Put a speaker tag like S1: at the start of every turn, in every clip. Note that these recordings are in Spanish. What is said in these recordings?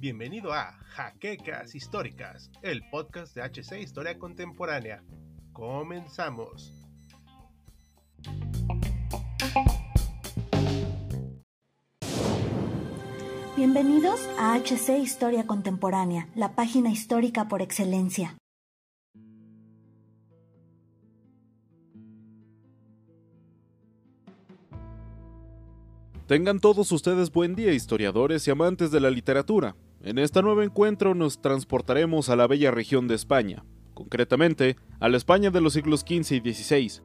S1: Bienvenido a Jaquecas Históricas, el podcast de HC Historia Contemporánea. Comenzamos.
S2: Bienvenidos a HC Historia Contemporánea, la página histórica por excelencia.
S3: Tengan todos ustedes buen día, historiadores y amantes de la literatura. En este nuevo encuentro nos transportaremos a la bella región de España, concretamente a la España de los siglos XV y XVI.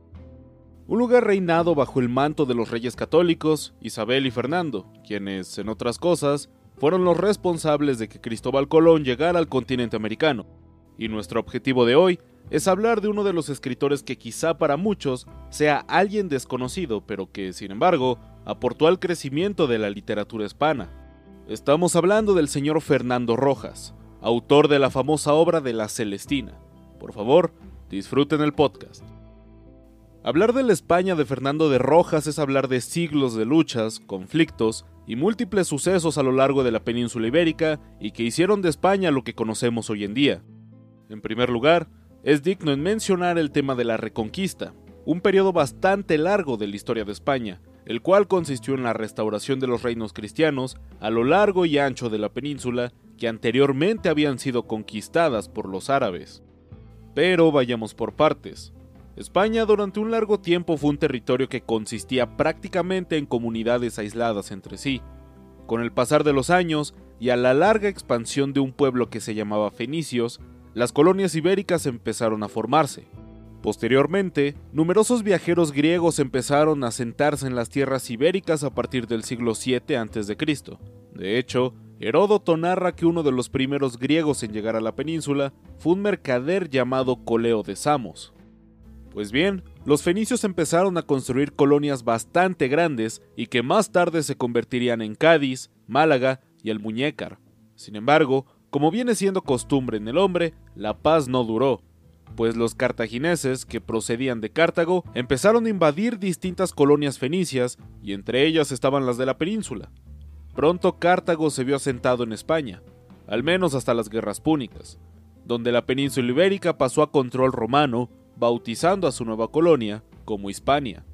S3: Un lugar reinado bajo el manto de los reyes católicos, Isabel y Fernando, quienes, en otras cosas, fueron los responsables de que Cristóbal Colón llegara al continente americano. Y nuestro objetivo de hoy es hablar de uno de los escritores que quizá para muchos sea alguien desconocido, pero que, sin embargo, aportó al crecimiento de la literatura hispana. Estamos hablando del señor Fernando Rojas, autor de la famosa obra de La Celestina. Por favor, disfruten el podcast. Hablar de la España de Fernando de Rojas es hablar de siglos de luchas, conflictos y múltiples sucesos a lo largo de la península ibérica y que hicieron de España lo que conocemos hoy en día. En primer lugar, es digno en mencionar el tema de la Reconquista, un periodo bastante largo de la historia de España, el cual consistió en la restauración de los reinos cristianos a lo largo y ancho de la península que anteriormente habían sido conquistadas por los árabes. Pero vayamos por partes. España durante un largo tiempo fue un territorio que consistía prácticamente en comunidades aisladas entre sí. Con el pasar de los años y a la larga expansión de un pueblo que se llamaba Fenicios, las colonias ibéricas empezaron a formarse. Posteriormente, numerosos viajeros griegos empezaron a sentarse en las tierras ibéricas a partir del siglo VII a.C. De hecho, Heródoto narra que uno de los primeros griegos en llegar a la península fue un mercader llamado Coleo de Samos. Pues bien, los fenicios empezaron a construir colonias bastante grandes y que más tarde se convertirían en Cádiz, Málaga y el Muñécar. Sin embargo, como viene siendo costumbre en el hombre, la paz no duró, pues los cartagineses, que procedían de Cartago, empezaron a invadir distintas colonias fenicias, y entre ellas estaban las de la península. Pronto Cartago se vio asentado en España, al menos hasta las guerras púnicas, donde la península ibérica pasó a control romano, bautizando a su nueva colonia como Hispania.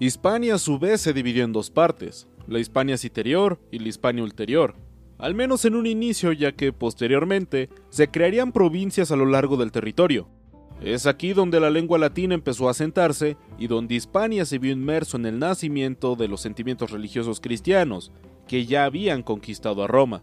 S3: Hispania a su vez se dividió en dos partes, la Hispania Citerior y la Hispania Ulterior, al menos en un inicio ya que posteriormente se crearían provincias a lo largo del territorio, es aquí donde la lengua latina empezó a asentarse y donde Hispania se vio inmerso en el nacimiento de los sentimientos religiosos cristianos, que ya habían conquistado a Roma.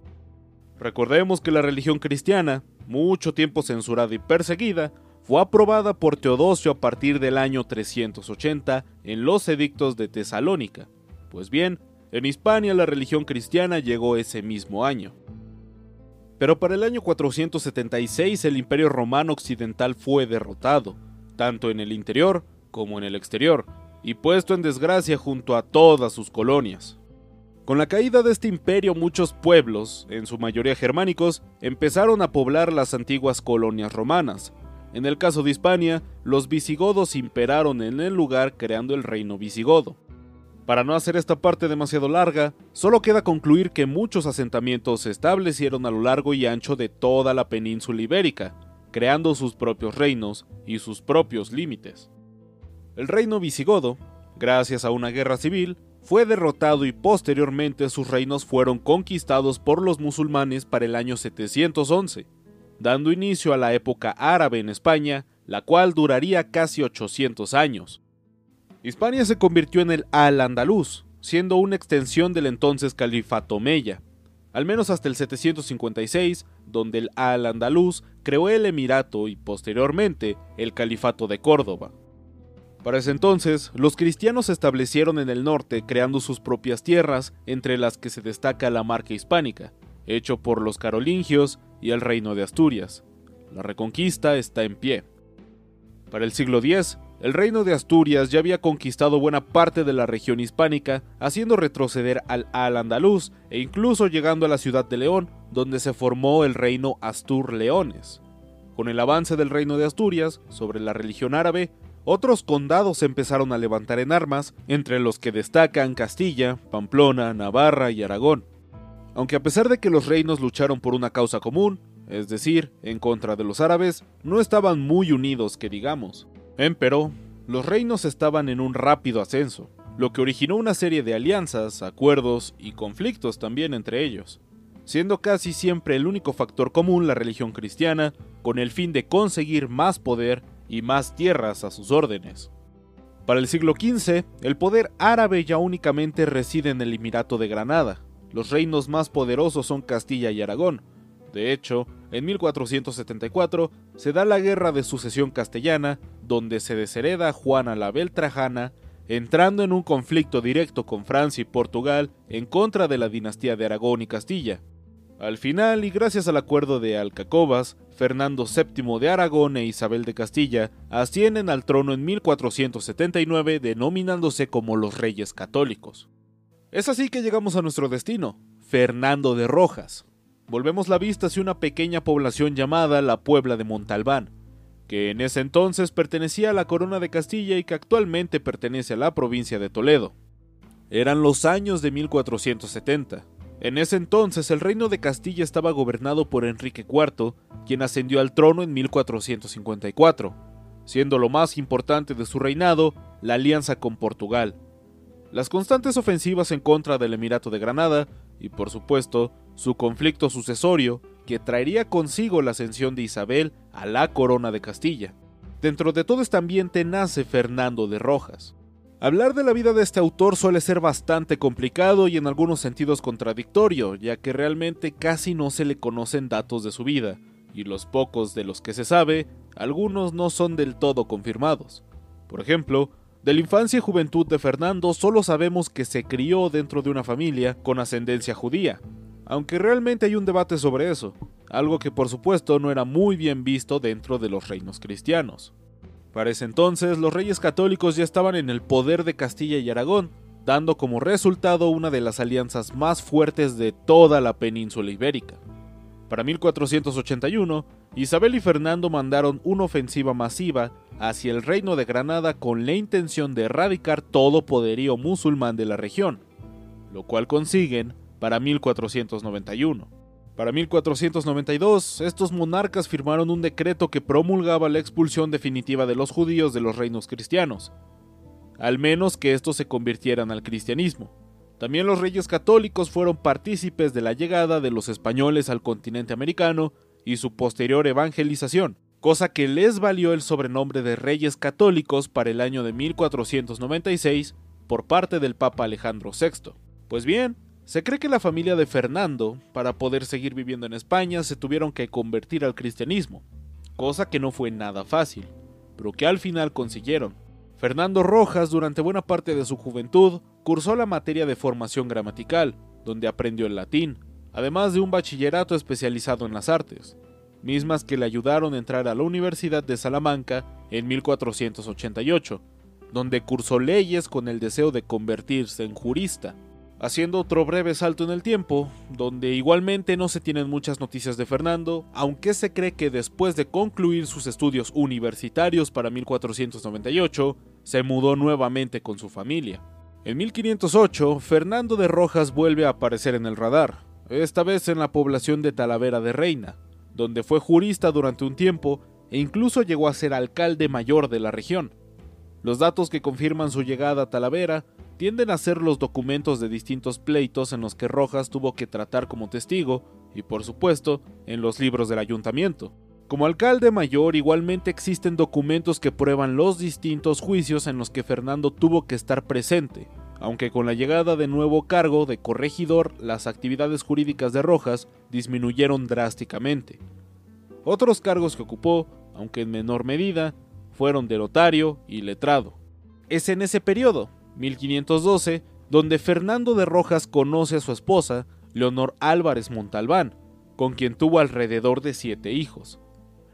S3: Recordemos que la religión cristiana, mucho tiempo censurada y perseguida, fue aprobada por Teodosio a partir del año 380 en los edictos de Tesalónica. Pues bien, en Hispania la religión cristiana llegó ese mismo año. Pero para el año 476 el Imperio Romano Occidental fue derrotado, tanto en el interior como en el exterior, y puesto en desgracia junto a todas sus colonias. Con la caída de este imperio muchos pueblos, en su mayoría germánicos, empezaron a poblar las antiguas colonias romanas. En el caso de Hispania, los visigodos imperaron en el lugar creando el reino visigodo. Para no hacer esta parte demasiado larga, solo queda concluir que muchos asentamientos se establecieron a lo largo y ancho de toda la península ibérica, creando sus propios reinos y sus propios límites. El reino visigodo, gracias a una guerra civil, fue derrotado y posteriormente sus reinos fueron conquistados por los musulmanes para el año 711, dando inicio a la época árabe en España, la cual duraría casi 800 años. Hispania se convirtió en el Al-Andalus, siendo una extensión del entonces Califato Meya, al menos hasta el 756, donde el Al-Andalus creó el Emirato y posteriormente el Califato de Córdoba. Para ese entonces, los cristianos se establecieron en el norte creando sus propias tierras, entre las que se destaca la marca hispánica, hecho por los carolingios y el reino de Asturias. La reconquista está en pie. Para el siglo X, el reino de Asturias ya había conquistado buena parte de la región hispánica, haciendo retroceder al Al-Andalus e incluso llegando a la ciudad de León, donde se formó el reino Astur-Leones. Con el avance del reino de Asturias sobre la religión árabe, otros condados empezaron a levantar en armas, entre los que destacan Castilla, Pamplona, Navarra y Aragón. Aunque a pesar de que los reinos lucharon por una causa común, es decir, en contra de los árabes, no estaban muy unidos que digamos. Empero, los reinos estaban en un rápido ascenso, lo que originó una serie de alianzas, acuerdos y conflictos también entre ellos, siendo casi siempre el único factor común la religión cristiana, con el fin de conseguir más poder y más tierras a sus órdenes. Para el siglo XV, el poder árabe ya únicamente reside en el Emirato de Granada. Los reinos más poderosos son Castilla y Aragón. De hecho, en 1474 se da la Guerra de Sucesión Castellana, donde se deshereda Juana la Beltrajana, entrando en un conflicto directo con Francia y Portugal en contra de la dinastía de Aragón y Castilla. Al final, y gracias al acuerdo de Alcacobas, Fernando VII de Aragón e Isabel de Castilla ascienden al trono en 1479 denominándose como los Reyes Católicos. Es así que llegamos a nuestro destino, Fernando de Rojas. Volvemos la vista hacia una pequeña población llamada la Puebla de Montalbán, que en ese entonces pertenecía a la Corona de Castilla y que actualmente pertenece a la provincia de Toledo. Eran los años de 1470 en ese entonces el reino de Castilla estaba gobernado por Enrique IV, quien ascendió al trono en 1454, siendo lo más importante de su reinado la alianza con Portugal. Las constantes ofensivas en contra del Emirato de Granada y por supuesto su conflicto sucesorio que traería consigo la ascensión de Isabel a la corona de Castilla. Dentro de todo este ambiente nace Fernando de Rojas, Hablar de la vida de este autor suele ser bastante complicado y en algunos sentidos contradictorio, ya que realmente casi no se le conocen datos de su vida, y los pocos de los que se sabe, algunos no son del todo confirmados. Por ejemplo, de la infancia y juventud de Fernando solo sabemos que se crió dentro de una familia con ascendencia judía, aunque realmente hay un debate sobre eso, algo que por supuesto no era muy bien visto dentro de los reinos cristianos. Para ese entonces, los reyes católicos ya estaban en el poder de Castilla y Aragón, dando como resultado una de las alianzas más fuertes de toda la península ibérica. Para 1481, Isabel y Fernando mandaron una ofensiva masiva hacia el reino de Granada con la intención de erradicar todo poderío musulmán de la región, lo cual consiguen para 1491. Para 1492, estos monarcas firmaron un decreto que promulgaba la expulsión definitiva de los judíos de los reinos cristianos, al menos que estos se convirtieran al cristianismo. También los reyes católicos fueron partícipes de la llegada de los españoles al continente americano y su posterior evangelización, cosa que les valió el sobrenombre de reyes católicos para el año de 1496 por parte del Papa Alejandro VI. Pues bien, se cree que la familia de Fernando, para poder seguir viviendo en España, se tuvieron que convertir al cristianismo, cosa que no fue nada fácil, pero que al final consiguieron. Fernando Rojas, durante buena parte de su juventud, cursó la materia de formación gramatical, donde aprendió el latín, además de un bachillerato especializado en las artes, mismas que le ayudaron a entrar a la Universidad de Salamanca en 1488, donde cursó leyes con el deseo de convertirse en jurista. Haciendo otro breve salto en el tiempo, donde igualmente no se tienen muchas noticias de Fernando, aunque se cree que después de concluir sus estudios universitarios para 1498, se mudó nuevamente con su familia. En 1508, Fernando de Rojas vuelve a aparecer en el radar, esta vez en la población de Talavera de Reina, donde fue jurista durante un tiempo e incluso llegó a ser alcalde mayor de la región. Los datos que confirman su llegada a Talavera tienden a ser los documentos de distintos pleitos en los que Rojas tuvo que tratar como testigo y por supuesto en los libros del ayuntamiento. Como alcalde mayor igualmente existen documentos que prueban los distintos juicios en los que Fernando tuvo que estar presente, aunque con la llegada de nuevo cargo de corregidor las actividades jurídicas de Rojas disminuyeron drásticamente. Otros cargos que ocupó, aunque en menor medida, fueron de notario y letrado. Es en ese periodo, 1512, donde Fernando de Rojas conoce a su esposa, Leonor Álvarez Montalbán, con quien tuvo alrededor de siete hijos.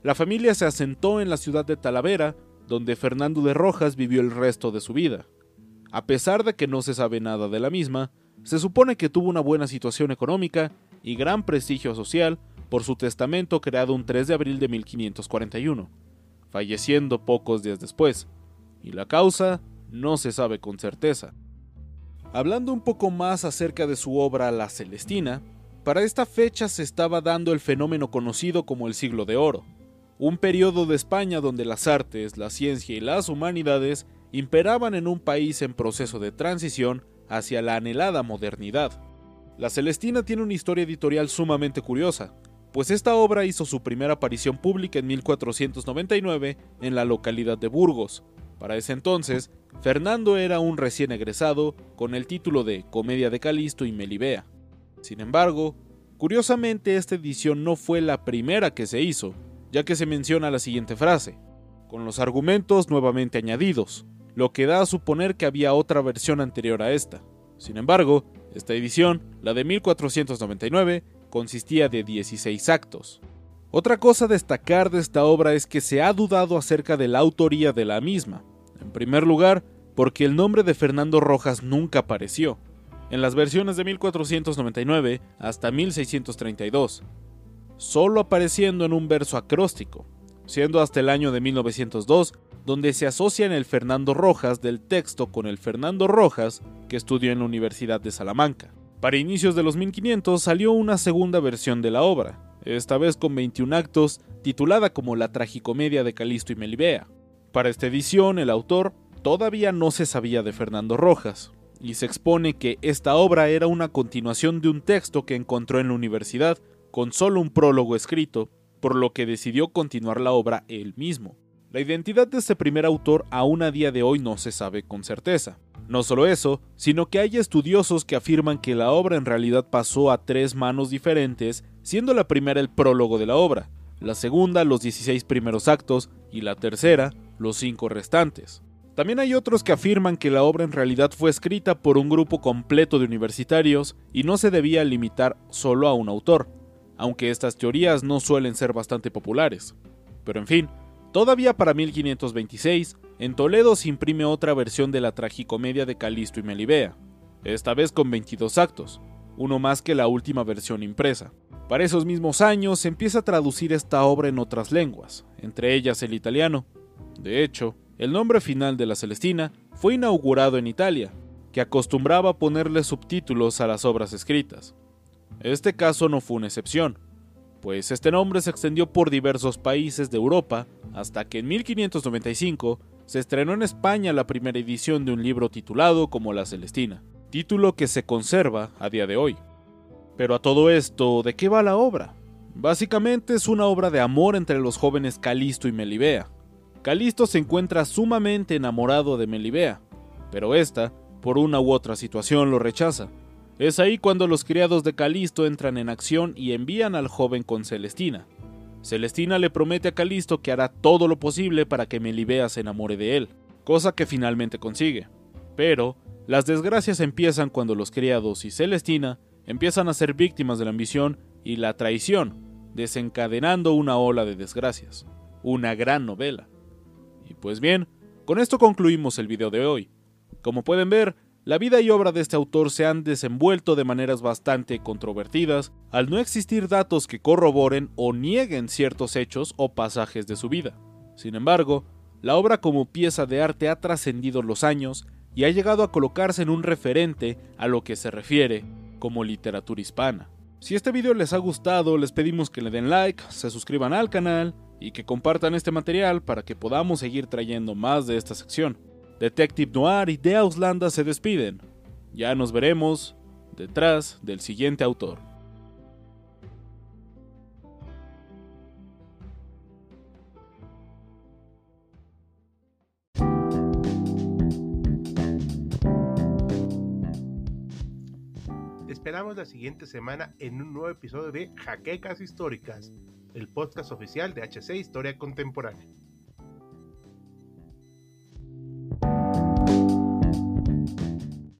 S3: La familia se asentó en la ciudad de Talavera, donde Fernando de Rojas vivió el resto de su vida. A pesar de que no se sabe nada de la misma, se supone que tuvo una buena situación económica y gran prestigio social por su testamento creado un 3 de abril de 1541, falleciendo pocos días después. y la causa no se sabe con certeza. Hablando un poco más acerca de su obra La Celestina, para esta fecha se estaba dando el fenómeno conocido como el siglo de oro, un periodo de España donde las artes, la ciencia y las humanidades imperaban en un país en proceso de transición hacia la anhelada modernidad. La Celestina tiene una historia editorial sumamente curiosa, pues esta obra hizo su primera aparición pública en 1499 en la localidad de Burgos. Para ese entonces, Fernando era un recién egresado con el título de Comedia de Calisto y Melibea. Sin embargo, curiosamente esta edición no fue la primera que se hizo, ya que se menciona la siguiente frase, con los argumentos nuevamente añadidos, lo que da a suponer que había otra versión anterior a esta. Sin embargo, esta edición, la de 1499, consistía de 16 actos. Otra cosa a destacar de esta obra es que se ha dudado acerca de la autoría de la misma. En primer lugar, porque el nombre de Fernando Rojas nunca apareció, en las versiones de 1499 hasta 1632, solo apareciendo en un verso acróstico, siendo hasta el año de 1902 donde se asocian el Fernando Rojas del texto con el Fernando Rojas que estudió en la Universidad de Salamanca. Para inicios de los 1500 salió una segunda versión de la obra, esta vez con 21 actos, titulada como La Tragicomedia de Calisto y Melibea. Para esta edición, el autor todavía no se sabía de Fernando Rojas, y se expone que esta obra era una continuación de un texto que encontró en la universidad con solo un prólogo escrito, por lo que decidió continuar la obra él mismo. La identidad de este primer autor aún a día de hoy no se sabe con certeza. No solo eso, sino que hay estudiosos que afirman que la obra en realidad pasó a tres manos diferentes, siendo la primera el prólogo de la obra, la segunda los 16 primeros actos y la tercera los cinco restantes. También hay otros que afirman que la obra en realidad fue escrita por un grupo completo de universitarios y no se debía limitar solo a un autor, aunque estas teorías no suelen ser bastante populares. Pero en fin, todavía para 1526, en Toledo se imprime otra versión de la tragicomedia de Calisto y Melibea, esta vez con 22 actos, uno más que la última versión impresa. Para esos mismos años se empieza a traducir esta obra en otras lenguas, entre ellas el italiano. De hecho, el nombre final de la Celestina fue inaugurado en Italia, que acostumbraba ponerle subtítulos a las obras escritas. Este caso no fue una excepción, pues este nombre se extendió por diversos países de Europa hasta que en 1595 se estrenó en España la primera edición de un libro titulado como La Celestina, título que se conserva a día de hoy. Pero a todo esto, ¿de qué va la obra? Básicamente es una obra de amor entre los jóvenes Calisto y Melibea, Calisto se encuentra sumamente enamorado de Melibea, pero esta, por una u otra situación, lo rechaza. Es ahí cuando los criados de Calisto entran en acción y envían al joven con Celestina. Celestina le promete a Calisto que hará todo lo posible para que Melibea se enamore de él, cosa que finalmente consigue. Pero, las desgracias empiezan cuando los criados y Celestina empiezan a ser víctimas de la ambición y la traición, desencadenando una ola de desgracias. Una gran novela. Y pues bien, con esto concluimos el video de hoy. Como pueden ver, la vida y obra de este autor se han desenvuelto de maneras bastante controvertidas al no existir datos que corroboren o nieguen ciertos hechos o pasajes de su vida. Sin embargo, la obra como pieza de arte ha trascendido los años y ha llegado a colocarse en un referente a lo que se refiere como literatura hispana. Si este video les ha gustado, les pedimos que le den like, se suscriban al canal y que compartan este material para que podamos seguir trayendo más de esta sección. Detective Noir y The Auslanda se despiden. Ya nos veremos detrás del siguiente autor.
S1: La siguiente semana en un nuevo episodio de Jaquecas Históricas, el podcast oficial de HC Historia Contemporánea.